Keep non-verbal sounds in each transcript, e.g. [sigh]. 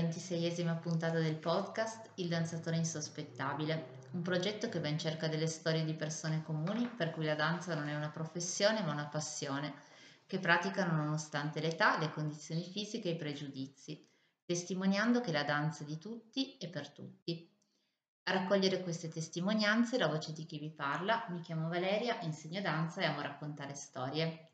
Benvenuti nella ventiseiesima puntata del podcast Il danzatore insospettabile, un progetto che va in cerca delle storie di persone comuni per cui la danza non è una professione ma una passione, che praticano nonostante l'età, le condizioni fisiche e i pregiudizi, testimoniando che la danza è di tutti e per tutti. A raccogliere queste testimonianze la voce di chi vi parla, mi chiamo Valeria, insegno danza e amo raccontare storie.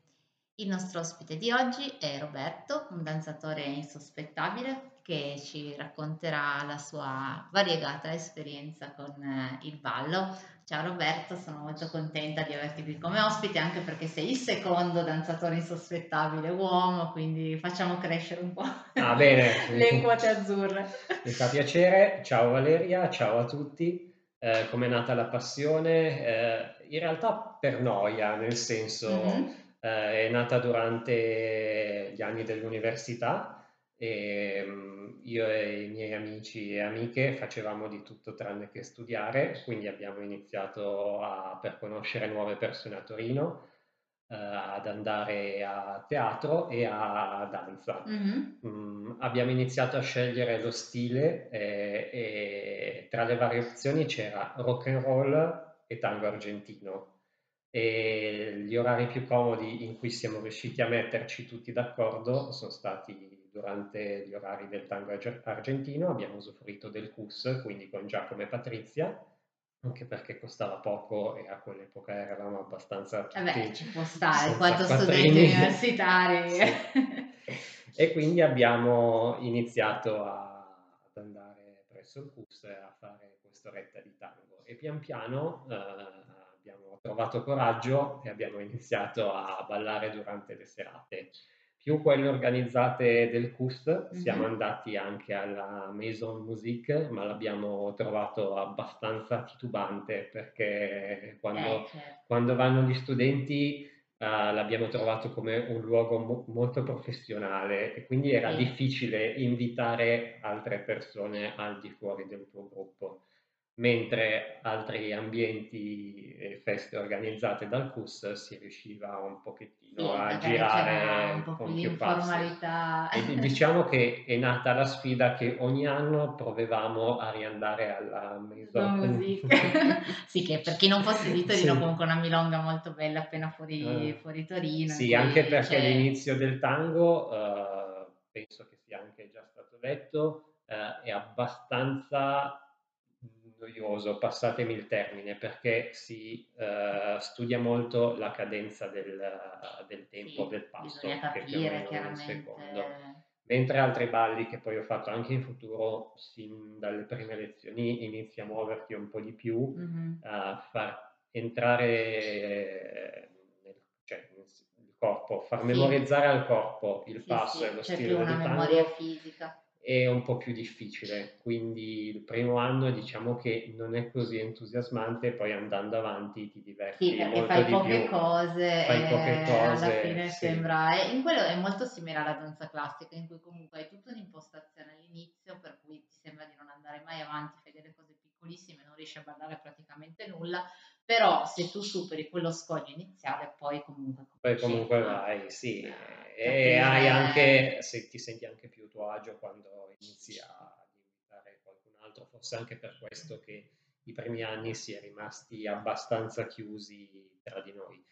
Il nostro ospite di oggi è Roberto, un danzatore insospettabile che ci racconterà la sua variegata esperienza con eh, il ballo. Ciao Roberto, sono molto contenta di averti qui come ospite anche perché sei il secondo danzatore insospettabile uomo, quindi facciamo crescere un po' ah, bene. [laughs] le quote azzurre. Mi fa piacere, ciao Valeria, ciao a tutti. Eh, come è nata la passione? Eh, in realtà per noia, nel senso... Mm-hmm eh, è nata durante gli anni dell'università e mm, io e i miei amici e amiche facevamo di tutto tranne che studiare, quindi abbiamo iniziato a, per conoscere nuove persone a Torino, eh, ad andare a teatro e a danza. Mm-hmm. Mm, abbiamo iniziato a scegliere lo stile e, e tra le varie opzioni c'era rock and roll e tango argentino e gli orari più comodi in cui siamo riusciti a metterci tutti d'accordo sono stati durante gli orari del tango argentino, abbiamo usufruito del CUS, quindi con Giacomo e Patrizia, anche perché costava poco e a quell'epoca eravamo abbastanza Vabbè, ci può stare, quattro studenti [laughs] universitari. Sì. e quindi abbiamo iniziato a, ad andare presso il CUS a fare quest'oretta di tango e pian piano eh, abbiamo trovato coraggio e abbiamo iniziato a ballare durante le serate. Più quelle organizzate del CUS, mm-hmm. siamo andati anche alla Maison Musique, ma l'abbiamo trovato abbastanza titubante perché quando, eh, certo. quando vanno gli studenti Uh, l'abbiamo trovato come un luogo mo- molto professionale e quindi era sì. difficile invitare altre persone al di fuori del tuo gruppo mentre altri ambienti e feste organizzate dal CUS si riusciva un pochettino sì, a girare un po' con più informalità. E [laughs] diciamo che è nata la sfida che ogni anno provevamo a riandare alla Maison [laughs] sì, che per chi non fosse di [laughs] Torino sì. comunque una milonga molto bella appena fuori, uh, fuori Torino. Sì, anche perché c'è... l'inizio del tango, uh, penso che sia anche già stato detto, uh, è abbastanza noioso, passatemi il termine, perché si uh, studia molto la cadenza del, del tempo sì, del passo, che più o meno è un secondo. Mentre altri balli che poi ho fatto anche in futuro, sin dalle prime lezioni, inizi a muoverti un po' di più, mm-hmm. a far entrare nel, cioè, il corpo, far sì. memorizzare al corpo il sì, passo e lo C'è stile più una memoria fisica è un po' più difficile, quindi il primo anno diciamo che non è così entusiasmante, poi andando avanti ti diverti sì, perché molto fai di poche più. cose fai poche cose, alla fine sì. sembra... E in quello è molto simile alla danza classica, in cui comunque hai tutta un'impostazione all'inizio, per cui ti sembra di non andare mai avanti, fai delle cose piccolissime, non riesci a ballare praticamente nulla, però se tu superi quello scoglio iniziale poi comunque... Poi comunque vai, sì. E hai anche, se ti senti anche più tuo agio quando inizi a invitare qualcun altro, forse anche per questo che i primi anni si è rimasti abbastanza chiusi tra di noi.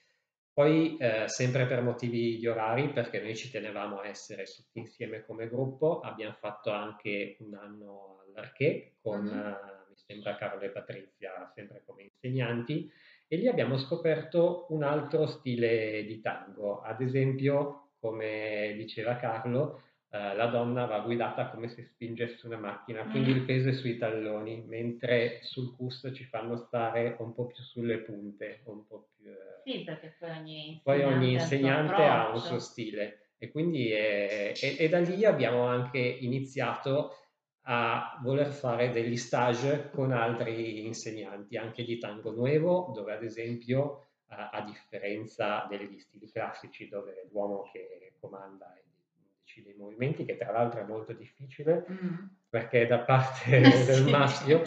Poi, eh, sempre per motivi di orari, perché noi ci tenevamo a essere tutti insieme come gruppo, abbiamo fatto anche un anno all'Arché con, mm-hmm. uh, mi sembra, Carlo e Patrizia, sempre come insegnanti, e lì abbiamo scoperto un altro stile di tango. Ad esempio, come diceva Carlo, eh, la donna va guidata come se spingesse una macchina, quindi mm. il peso è sui talloni, mentre sul cus ci fanno stare un po' più sulle punte, un po' più... Eh... Sì, perché poi ogni insegnante, poi ogni insegnante ha un suo stile e quindi è, è, e da lì abbiamo anche iniziato a voler fare degli stage con altri insegnanti, anche di tango nuovo, dove ad esempio a, a differenza degli stili classici dove l'uomo che comanda e decide i movimenti, che tra l'altro è molto difficile mm. perché da parte [laughs] del sì. maschio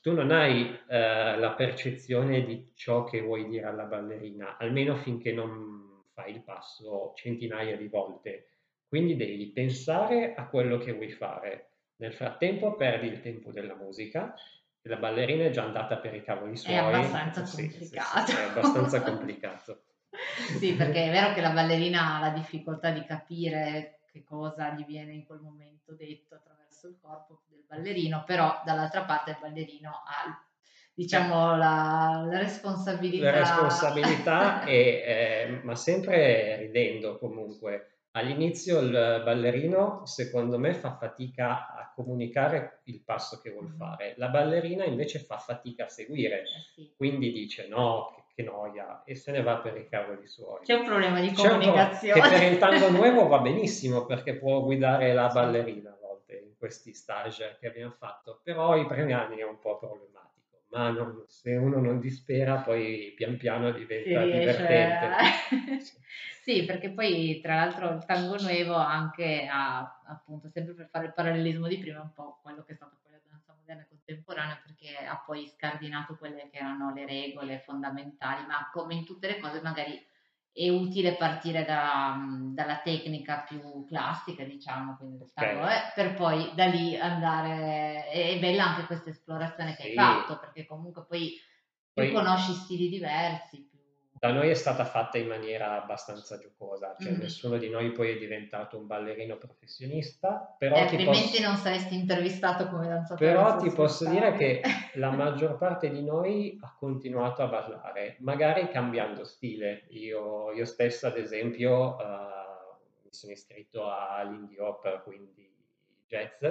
tu non hai eh, la percezione di ciò che vuoi dire alla ballerina, almeno finché non fai il passo centinaia di volte. quindi devi pensare a quello che vuoi fare. Nel frattempo perdi il tempo della musica, la ballerina è già andata per i cavoli suoi. È abbastanza sì, complicato. Sì, sì, è abbastanza complicato. [laughs] sì, perché è vero che la ballerina ha la difficoltà di capire che cosa gli viene in quel momento detto attraverso il corpo del ballerino, però dall'altra parte il ballerino ha diciamo la, la responsabilità. La responsabilità, e, eh, ma sempre ridendo comunque All'inizio il ballerino, secondo me, fa fatica a comunicare il passo che vuol fare. La ballerina invece fa fatica a seguire, Eh sì. quindi dice no, che, noia, e se ne va per i cavoli suoi. C'è un problema di comunicazione. che per il tango [laughs] nuovo va benissimo perché può guidare la ballerina a volte in questi stage che abbiamo fatto, però i primi anni è un po' problematico, ma non- se uno non dispera poi pian piano diventa divertente. [laughs] a... Sì, perché poi tra l'altro il tango nuovo anche ha, appunto, sempre per fare il parallelismo di prima, un po' quello che è stato poi la danza moderna contemporanea, perché ha poi scardinato quelle che erano le regole fondamentali, ma come in tutte le cose magari è utile partire da, dalla tecnica più classica, diciamo, Ok. eh, per poi da lì andare... È, è bella anche questa esplorazione che hai fatto, perché comunque poi Poi conosci stili diversi. Da noi è stata fatta in maniera abbastanza giocosa, cioè Mhm. nessuno di noi poi è diventato un ballerino professionista, però ti altrimenti posso, non saresti intervistato come danzatore però ti posso dire che [laughs] la maggior parte di noi ha continuato a ballare, magari cambiando stile. Io, io stesso, ad esempio, eh, mi sono iscritto all'Indie Hop, quindi jazz.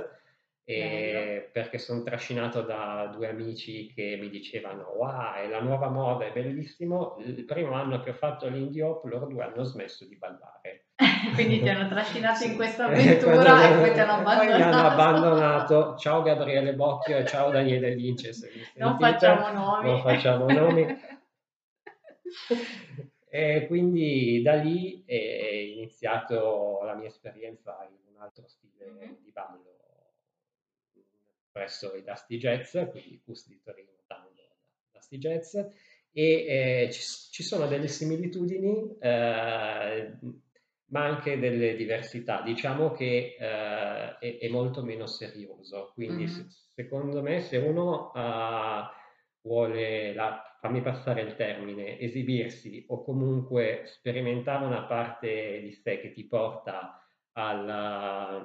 E perché sono trascinato da due amici che mi dicevano wow, è la nuova moda, è bellissimo. Il primo anno che ho fatto l'indie hop, loro due hanno smesso di ballare. [laughs] Quindi ti hanno trascinato in questa [laughs] avventura e poi ti hanno e poi mi hanno abbandonato. abbandonato. Ciao Gabriele Bocchio e ciao Daniele mi Non facciamo nomi. Non facciamo nomi. [laughs] E quindi da lì è iniziato la mia esperienza in un altro stile Mhm. di ballo presso i Dusty Jazz, quindi Cus di Torino, Tango, Dusty Jazz, e eh, ci, ci sono delle similitudini, eh, ma anche delle diversità. Diciamo che eh, è, è molto meno serioso, quindi se- Mhm. secondo me se uno ah, vuole, la- fammi passare il termine, esibirsi o comunque sperimentare una parte di sé che ti porta alla-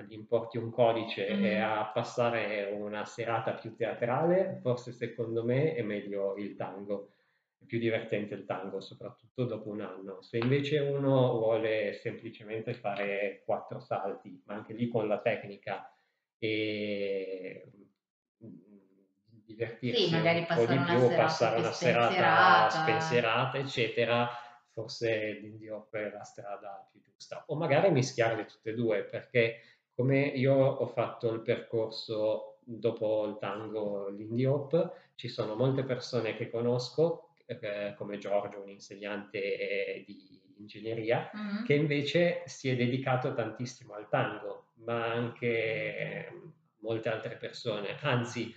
agli importi un codice e Mhm. a passare una serata più teatrale, forse secondo me è meglio il tango. È più divertente il tango, soprattutto dopo un anno. Se invece uno vuole semplicemente fare quattro salti, ma anche lì con la tecnica e mm, Sì, divertirsi magari un po' passare di più, serata passare una serata spensierata. spensierata, eccetera, forse l'indie hop è la strada più giusta. O magari mischiarle tutte e due, perché come io ho fatto il percorso dopo il tango, l'indie hop, ci sono molte persone che conosco, eh, come Giorgio, un insegnante eh, di ingegneria, Mhm. che invece si è dedicato tantissimo al tango, ma anche eh, molte altre persone. Anzi,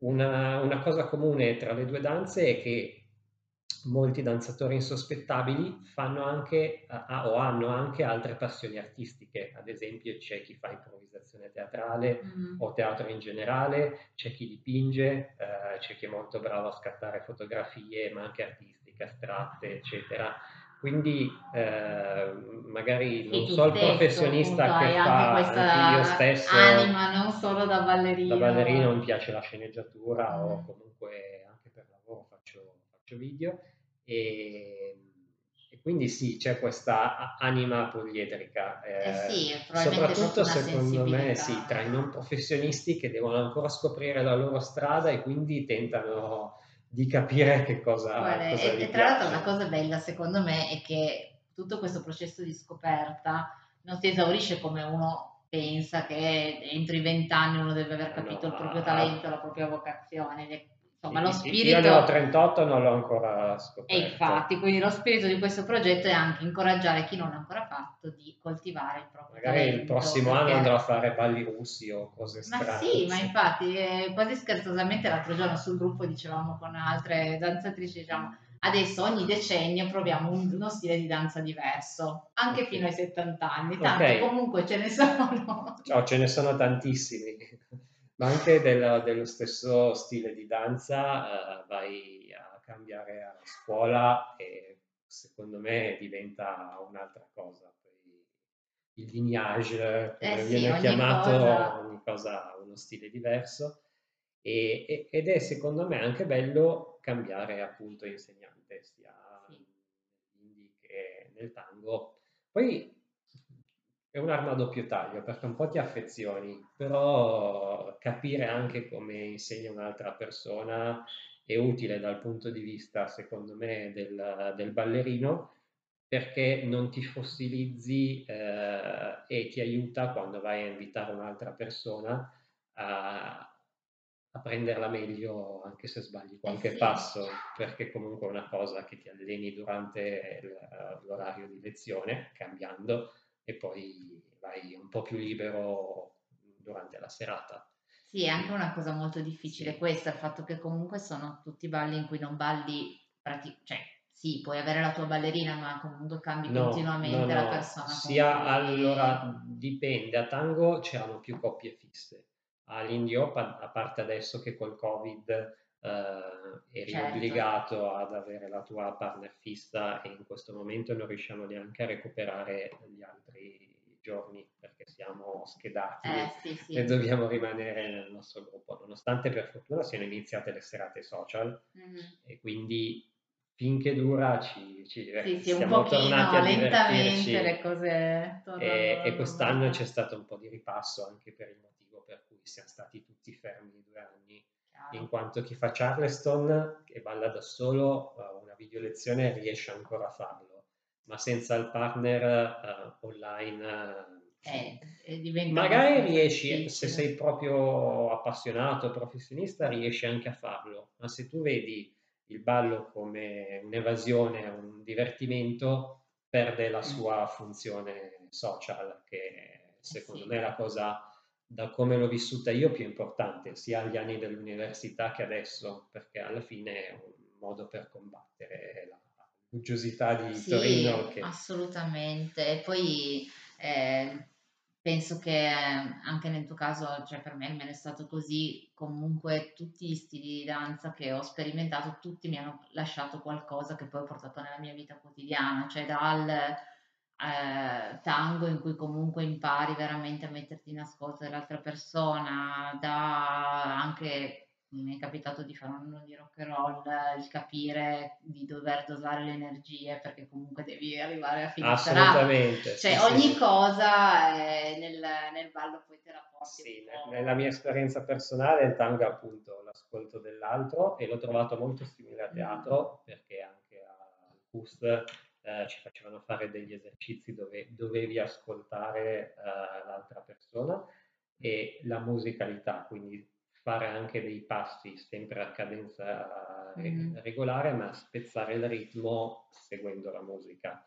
una, una cosa comune tra le due danze è che molti danzatori insospettabili fanno anche ah, o hanno anche altre passioni artistiche, ad esempio c'è chi fa improvvisazione teatrale Mhm. o teatro in generale, c'è chi dipinge, eh, c'è chi è molto bravo a scattare fotografie, ma anche artistiche, astratte, eccetera. Quindi eh, magari non so il professionista appunto, che fa, anche io stesso anima, non solo da da ballerino. ballerino mi piace la sceneggiatura o Mhm. comunque anche per lavoro faccio, faccio video e, e quindi sì, c'è questa anima poliedrica, Eh eh, sì, proprio soprattutto una secondo me sì, tra i non professionisti che devono ancora scoprire la loro strada e quindi tentano di capire che cosa, Guarda, cosa e, e tra l'altro la piace. cosa bella secondo me è che tutto questo processo di scoperta non si esaurisce come uno pensa che entro i vent'anni uno deve aver Ah, capito no, il proprio ah, talento, la propria vocazione. Insomma, lo io io ne ho spirito 38, non l'ho ancora E scoperto. infatti, quindi lo spirito di questo progetto è anche incoraggiare chi non l'ha ancora fatto di coltivare il proprio Magari il talento, prossimo anno andrò a perché... fare balli russi o cose Ma strane. sì, ma infatti, eh, quasi scherzosamente l'altro giorno sul gruppo dicevamo con altre danzatrici, diciamo, Adesso ogni decennio proviamo un- uno stile di danza diverso, anche Ok. fino ai 70 anni, tanto Ok. comunque ce ne [laughs] sono. Ciao, ce ne sono tantissimi, ma anche del- dello stesso stile di danza eh, vai a cambiare a scuola e secondo me diventa un'altra cosa. Il lineage, come Eh sì, viene ogni chiamato, cosa... ogni cosa ha uno stile diverso e- e- ed è secondo me anche bello cambiare appunto insegnante, sia Sì. nel tango. Poi è un'arma a doppio taglio perché un po' ti affezioni, però capire anche come insegna un'altra persona è utile dal punto di vista, secondo me, del, del ballerino perché non ti fossilizzi eh, e ti aiuta quando vai a invitare un'altra persona a, a prenderla meglio anche se sbagli Eh qualche sì, passo, perché comunque è una cosa che ti alleni durante l'orario di lezione, cambiando, e poi vai un po' più libero durante la serata. sì, è anche una cosa molto difficile sì. questa, il fatto che comunque sono tutti balli in cui non balli, prati- cioè sì, puoi avere la tua ballerina, ma comunque cambi No, no, continuamente la no, persona con sia cui... allora dipende, a tango c'erano più coppie fisse, all'indie hop, a, a parte adesso che col Covid eh, eri Certo, obbligato ad avere la tua partner fissa e in questo momento non riusciamo neanche a recuperare gli altri giorni perché siamo schedati eh sì, e sì. dobbiamo rimanere nel nostro gruppo, nonostante per fortuna siano iniziate le serate social Mhm. e quindi finché dura ci, ci Sì, sì, siamo tornati pochino a lentamente le cose tornano. E, e quest'anno c'è stato un po' di ripasso anche per il motivo per cui siamo stati tutti fermi due anni, in quanto chi fa Charleston e balla da solo eh, una video lezione riesce ancora a farlo, ma senza il partner eh, online Eh, eh, magari riesci, se difficile. sei proprio appassionato, professionista, riesci anche a farlo, ma se tu vedi il ballo come un'evasione, un divertimento, perde la Mm. sua funzione social, che secondo sì. me è la cosa, da come l'ho vissuta io, più importante, sia agli anni dell'università che adesso, perché alla fine è un modo per combattere la luggiosità di Sì, Torino che... assolutamente. E poi eh, penso che eh, anche nel tuo caso, cioè per me almeno è stato così, comunque tutti gli stili di danza che ho sperimentato, tutti mi hanno lasciato qualcosa che poi ho portato nella mia vita quotidiana, cioè dal eh, tango in cui comunque impari veramente a metterti in ascolto dell'altra persona, da anche mi è capitato di fare un anno di rock and roll, il capire di dover dosare le energie perché comunque devi arrivare a fine. Assolutamente, sì, Cioè sì. ogni cosa eh, nel, nel ballo poi te la porti Sì, nella mia esperienza personale il tango è appunto l'ascolto dell'altro e l'ho trovato molto simile a Mm. teatro perché anche al CUS eh, ci facevano fare degli esercizi dove dovevi ascoltare eh, l'altra persona e la musicalità, quindi fare anche dei passi sempre a cadenza eh, Mm. regolare ma spezzare il ritmo seguendo la musica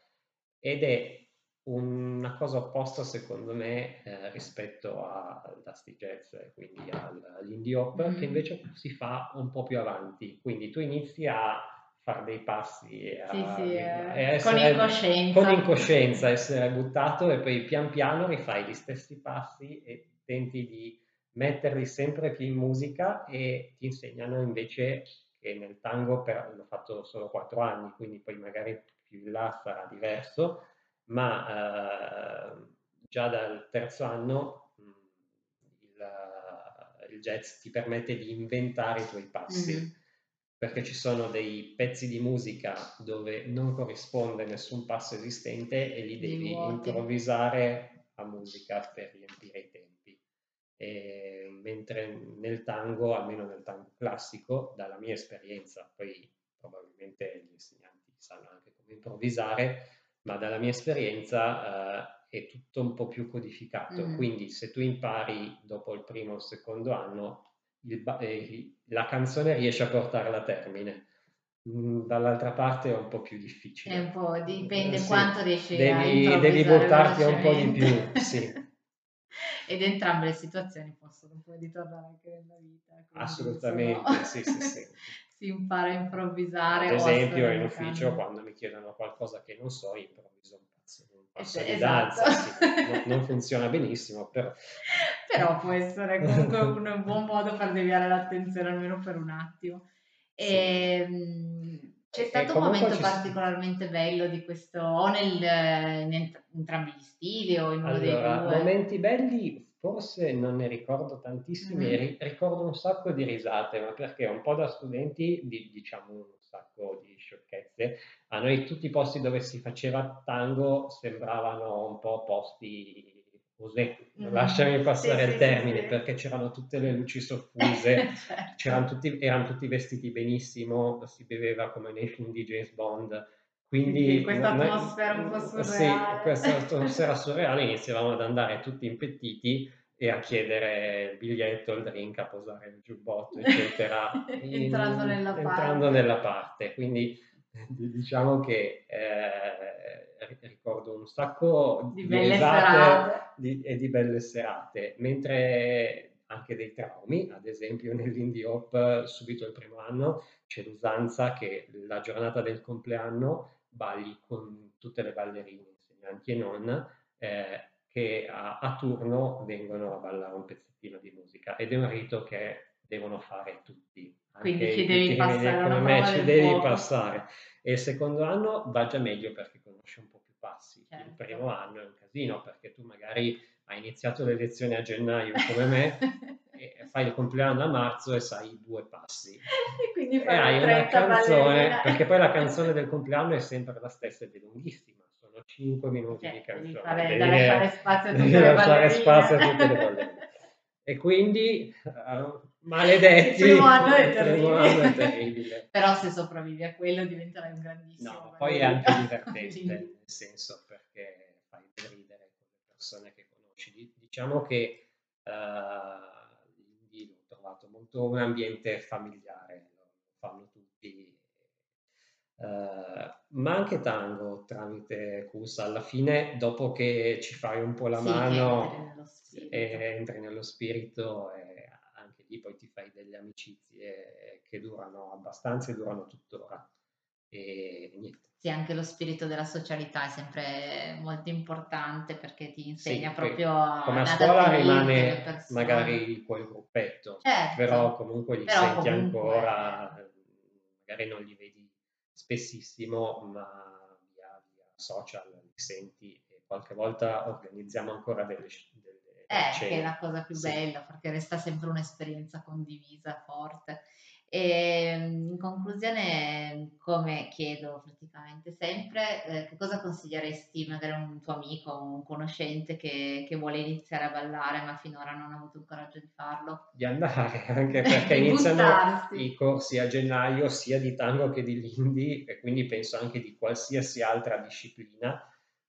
ed è una cosa opposta secondo me eh, rispetto al dusty jazz, quindi al- all'indie hop, Mm. che invece si fa un po' più avanti. Quindi tu inizi a fare dei passi a, Sì, sì, eh, con incoscienza. con incoscienza, essere buttato e poi pian piano rifai gli stessi passi e tenti di metterli sempre più in musica e ti insegnano invece che nel tango per, l'ho fatto solo quattro anni, quindi poi magari più in là sarà diverso, ma eh, già dal terzo anno mh, il, il jazz ti permette di inventare i tuoi passi, Mhm. Perché ci sono dei pezzi di musica dove non corrisponde nessun passo esistente e li devi improvvisare a musica per riempire i tempi. E mentre nel tango, almeno nel tango classico, dalla mia esperienza, poi probabilmente gli insegnanti sanno anche come improvvisare, ma dalla mia esperienza eh, è tutto un po' più codificato. Mm. Quindi se tu impari dopo il primo o il secondo anno, il eh, la canzone riesce a portarla a termine. Mm, Dall'altra parte è un po' più È un difficile. po', dipende Eh, sì, quanto riesci a devi, devi improvvisare buttarti un po' di più, sì. [laughs] Ed entrambe le situazioni possono poi ritornare anche nella vita. Assolutamente, sì, sì, sì. [laughs] si impara a improvvisare. Ad a esempio in ufficio quando mi chiedono qualcosa che non so, improvviso un passo, un passo Es- di esatto. danza, sì, [laughs] no- non funziona benissimo, però Però può essere comunque [laughs] un buon modo per deviare l'attenzione almeno per un attimo. Sì. Ehm, c'è E- e stato un momento particolarmente bello di questo, o nel, in ent- entrambi gli stili o in uno dei Allora, due? momenti belli forse non ne ricordo tantissimi, ri- ricordo un sacco di risate, ma perché un po' da studenti di- diciamo sacco di sciocchezze. A noi tutti i posti dove si faceva tango sembravano un po' posti così, Mhm. lasciami Sì, passare sì, il sì, termine, sì. perché c'erano tutte le luci [laughs] soffuse, Certo. c'erano tutti, erano tutti vestiti benissimo, si beveva come nei film di James Bond. Sì, sì, Quindi questa noi- atmosfera un po' Sì, surreale. questa [laughs] atmosfera surreale iniziavamo ad andare tutti impettiti e a chiedere il biglietto, il drink, a posare il giubbotto, eccetera. [laughs] Entrando in- nella entrando parte. nella parte. Quindi d- diciamo che eh, ri- ricordo un sacco Di di, belle risate serate. di- e di belle serate, mentre anche dei traumi, ad esempio [laughs] nell'indie hop subito il primo anno c'è l'usanza che la giornata del compleanno balli con tutte le ballerine, insegnanti e non, eh, che a, a turno vengono a ballare un pezzettino di musica ed è un rito che devono fare tutti. Quindi ci devi passare come me, ci devi fuoco. passare. E il secondo anno va già meglio perché conosci un po' più passi. Il Certo. primo anno è un casino perché tu magari hai iniziato le lezioni a gennaio come me [laughs] e fai il compleanno a marzo e sai due passi. [laughs] E quindi E fai hai una canzone, ballerina. perché poi la canzone [laughs] del compleanno è sempre la stessa ed è lunghissima, sono 5 minuti Cioè, di canzone. fare- devi- lasciare spazio a tutte le lasciare spazio a tutte le [laughs] ballerine. E quindi, eh, maledetti, Il primo anno è terribile. terribile. [laughs] Però se sopravvivi a quello diventerai un grandissimo No, poi è anche ballerino. [laughs] divertente, nel senso perché fai ridere con le persone che conosci. Di- Diciamo che eh, l'indie l'ho trovato molto un ambiente familiare, lo fanno tutti. Eh, ma anche tango tramite CUS alla fine, dopo che ci fai un po' la Sì, entri mano, nello e entri nello spirito e anche lì poi ti fai delle amicizie che durano abbastanza e durano tuttora. E niente. Sì, anche lo spirito della socialità è sempre molto importante perché ti insegna Sì, proprio a come a scuola rimane magari quel gruppetto, Certo. però comunque li Però senti comunque- ancora, magari non li vedi spessissimo, ma via, via social li senti e qualche volta organizziamo ancora delle, delle Eh, che è la cosa più Sì. bella, perché resta sempre un'esperienza condivisa forte. E in conclusione, come chiedo praticamente sempre, eh, che cosa consiglieresti magari a un tuo amico, un conoscente che, che vuole iniziare a ballare ma finora non ha avuto il coraggio di farlo? di andare, [laughs] anche [laughs] perché iniziano i corsi a gennaio sia di tango che di lindi e quindi penso anche di qualsiasi altra disciplina.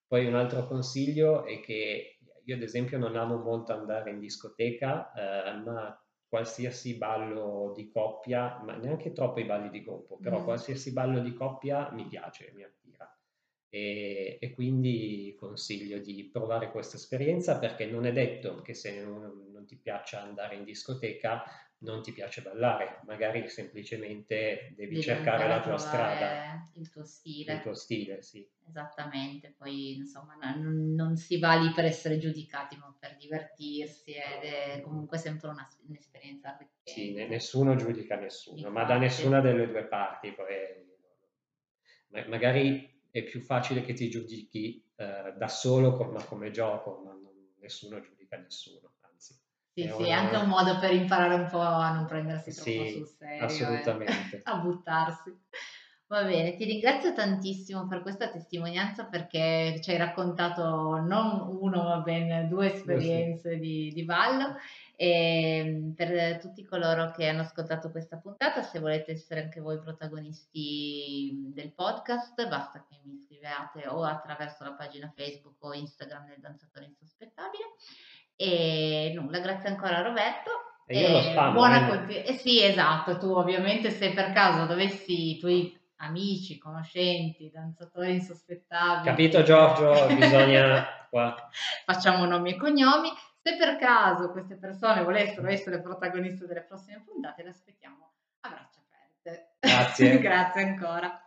Poi un altro consiglio è che io ad esempio non amo molto andare in discoteca, eh, ma qualsiasi ballo di coppia, ma neanche troppo i balli di gruppo, però Mm. qualsiasi ballo di coppia mi piace, mi attira. E, e quindi consiglio di provare questa esperienza perché non è detto che se non, non ti piaccia andare in discoteca non ti piace ballare, magari semplicemente devi, Devi cercare la tua strada, il tuo stile. il tuo stile, sì. Esattamente, poi insomma non, non si va lì per essere giudicati, ma divertirsi ed è comunque sempre una- un'esperienza arricchente. Sì, ne- nessuno giudica nessuno, ma da Infatti. nessuna delle due parti. Poi, ma- magari è più facile che ti giudichi eh, da solo, ma come gioco, ma non- nessuno giudica nessuno, anzi. Sì, è sì, è una- anche un modo per imparare un po' a non prendersi troppo Sì, sul serio, assolutamente. [laughs] a buttarsi. Va bene, ti ringrazio tantissimo per questa testimonianza perché ci hai raccontato non uno, ma ben due esperienze di, di ballo. E per tutti coloro che hanno ascoltato questa puntata, se volete essere anche voi protagonisti del podcast, basta che mi scriviate o attraverso la pagina Facebook o Instagram del Danzatore Insospettabile. E nulla, grazie ancora Roberto. E io lo spammo, buona eh. conti- eh sì, esatto, tu ovviamente se per caso dovessi i tuoi amici, conoscenti, danzatori insospettabili, Capito Giorgio? Bisogna [laughs] qua. facciamo nomi e cognomi. Se per caso queste persone volessero essere protagoniste delle prossime puntate, le aspettiamo a braccia aperte. Grazie. [laughs] Grazie ancora.